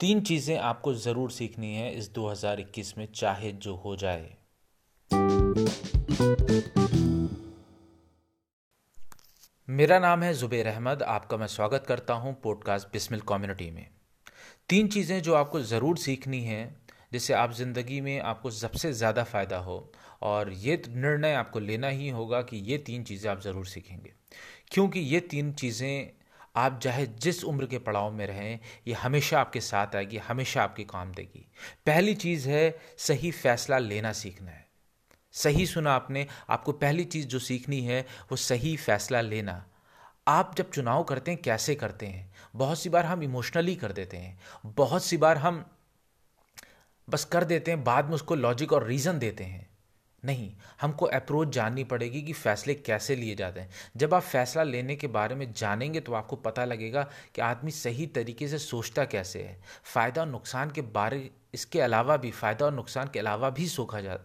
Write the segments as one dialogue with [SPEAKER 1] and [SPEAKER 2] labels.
[SPEAKER 1] तीन चीज़ें आपको ज़रूर सीखनी है इस 2021 में, चाहे जो हो जाए। मेरा नाम है ज़ुबैर अहमद, आपका मैं स्वागत करता हूँ पॉडकास्ट बिस्मिल कम्युनिटी में। तीन चीज़ें जो आपको ज़रूर सीखनी है, जिससे आप ज़िंदगी में आपको सबसे ज़्यादा फ़ायदा हो, और ये निर्णय आपको लेना ही होगा कि ये तीन चीज़ें आप ज़रूर सीखेंगे। क्योंकि ये तीन चीज़ें आप चाहे जिस उम्र के पड़ाव में रहें, ये हमेशा आपके साथ आएगी, हमेशा आपके काम देगी। पहली चीज़ है, सही फैसला लेना सीखना है। सही सुना आपने, आपको पहली चीज़ जो सीखनी है, वो सही फैसला लेना। आप जब चुनाव करते हैं, कैसे करते हैं? बहुत सी बार हम इमोशनली कर देते हैं। बहुत सी बार हम बस कर देते हैं, बाद में उसको लॉजिक और रीज़न देते हैं। नहीं, हमको अप्रोच जाननी पड़ेगी कि फ़ैसले कैसे लिए जाते हैं। जब आप फैसला लेने के बारे में जानेंगे तो आपको पता लगेगा कि आदमी सही तरीके से सोचता कैसे है। फ़ायदा और नुकसान के बारे, इसके अलावा भी, फ़ायदा और नुकसान के अलावा भी सोखा जा,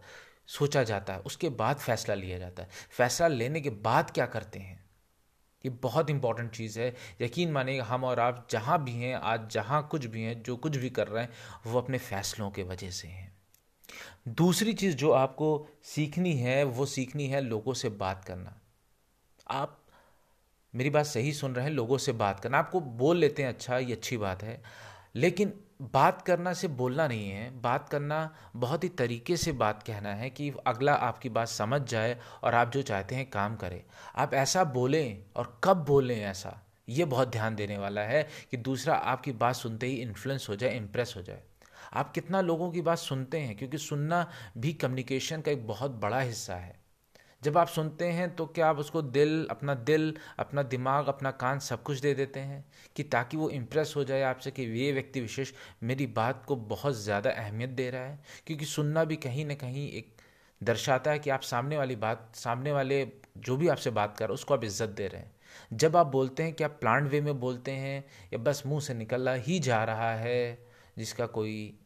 [SPEAKER 1] सोचा जाता है। उसके बाद फैसला लिया जाता है। फैसला लेने के बाद क्या करते हैं? ये बहुत इंपॉर्टेंट चीज़ है। यकीन मानिएगा हम और आप जहाँ भी हैं, आज जहाँ कुछ भी हैं, जो कुछ भी कर रहे हैं, वो अपने फैसलों के वजह से हैं। दूसरी चीज़ जो आपको सीखनी है, वो सीखनी है लोगों से बात करना। आप, मेरी बात सही सुन रहे हैं, लोगों से बात करना। आपको बोल लेते हैं अच्छा ये अच्छी बात है। लेकिन बात करना से बोलना नहीं है। बात करना बहुत ही तरीके से बात कहना है कि अगला आपकी बात समझ जाए और आप जो चाहते हैं काम करें। आप ऐसा बोलें और कब बोलें ऐसा, ये बहुत ध्यान देने वाला है कि दूसरा आपकी बात सुनते ही इन्फ्लुएंस हो जाए इम्प्रेस हो जाए। आप कितना लोगों की बात सुनते हैं, क्योंकि सुनना भी कम्युनिकेशन का एक बहुत बड़ा हिस्सा है। जब आप सुनते हैं तो क्या आप उसको दिल, अपना दिल, अपना दिमाग, अपना कान सब कुछ दे देते हैं? कि ताकि वो इम्प्रेस हो जाए आपसे कि ये व्यक्ति विशेष मेरी बात को बहुत ज़्यादा अहमियत दे रहा है। क्योंकि सुनना भी कहीं ना कहीं एक दर्शाता है कि आप सामने वाली बात, सामने वाले जो भी आपसे बात कर उसको आप इज़्ज़त दे रहे हैं। जब आप बोलते हैं कि आप प्लांट वे में बोलते हैं, या बस मुँह से निकल ही जा रहा है जिसका कोई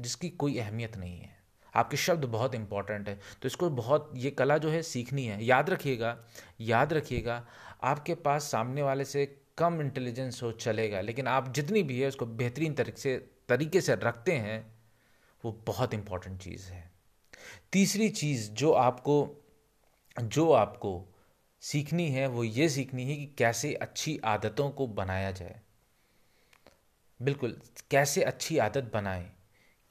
[SPEAKER 1] जिसकी कोई अहमियत नहीं है। आपके शब्द बहुत इंपॉर्टेंट है। तो इसको बहुत, ये कला जो है सीखनी है। याद रखिएगा याद रखिएगा, आपके पास सामने वाले से कम इंटेलिजेंस हो, चलेगा। लेकिन आप जितनी भी है, उसको बेहतरीन तरीके से तरीके से रखते हैं, वो बहुत इंपॉर्टेंट चीज़ है। तीसरी चीज़ जो आपको जो आपको सीखनी है, वो ये सीखनी है कि कैसे अच्छी आदतों को बनाया जाए। बिल्कुल, कैसे अच्छी आदत बनाएँ?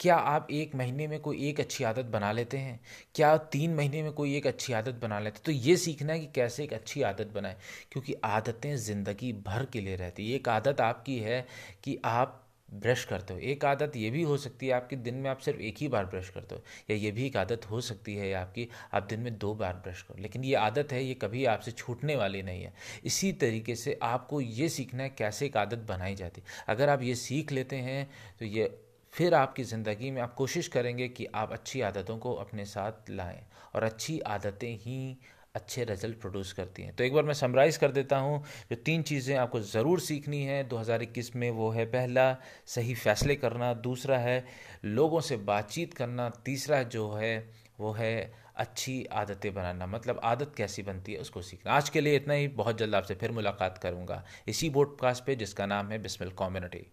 [SPEAKER 1] क्या आप एक महीने में कोई एक अच्छी आदत बना लेते हैं? क्या तीन महीने में कोई एक अच्छी आदत बना लेते हैं? तो ये सीखना है कि कैसे एक अच्छी आदत बनाएँ, क्योंकि आदतें ज़िंदगी भर के लिए रहती है। एक आदत आपकी है कि आप ब्रश करते हो। एक आदत ये भी हो सकती है आपके, दिन में आप सिर्फ़ एक ही बार ब्रश करते हो, या ये भी एक आदत हो सकती है आपकी, आप दिन में दो बार ब्रश करो। लेकिन ये आदत है, ये कभी आपसे छूटने वाली नहीं है। इसी तरीके से आपको ये सीखना है कैसे एक आदत बनाई जाती अगर आप ये सीख लेते हैं तो ये फिर आपकी ज़िंदगी में आप कोशिश करेंगे कि आप अच्छी आदतों को अपने साथ लाएँ, और अच्छी आदतें ही अच्छे रिज़ल्ट प्रोड्यूस करती हैं। तो एक बार मैं समराइज़ कर देता हूँ, जो तीन चीज़ें आपको ज़रूर सीखनी है 2021 में, वो है पहला, सही फैसले करना, दूसरा है लोगों से बातचीत करना, तीसरा जो है, वो है अच्छी आदतें बनाना मतलब आदत कैसी बनती है उसको सीखना। आज के लिए इतना ही, बहुत जल्द आपसे फिर मुलाकात करूँगा इसी पॉडकास्ट पे, जिसका नाम है बिस्मिल कम्युनिटी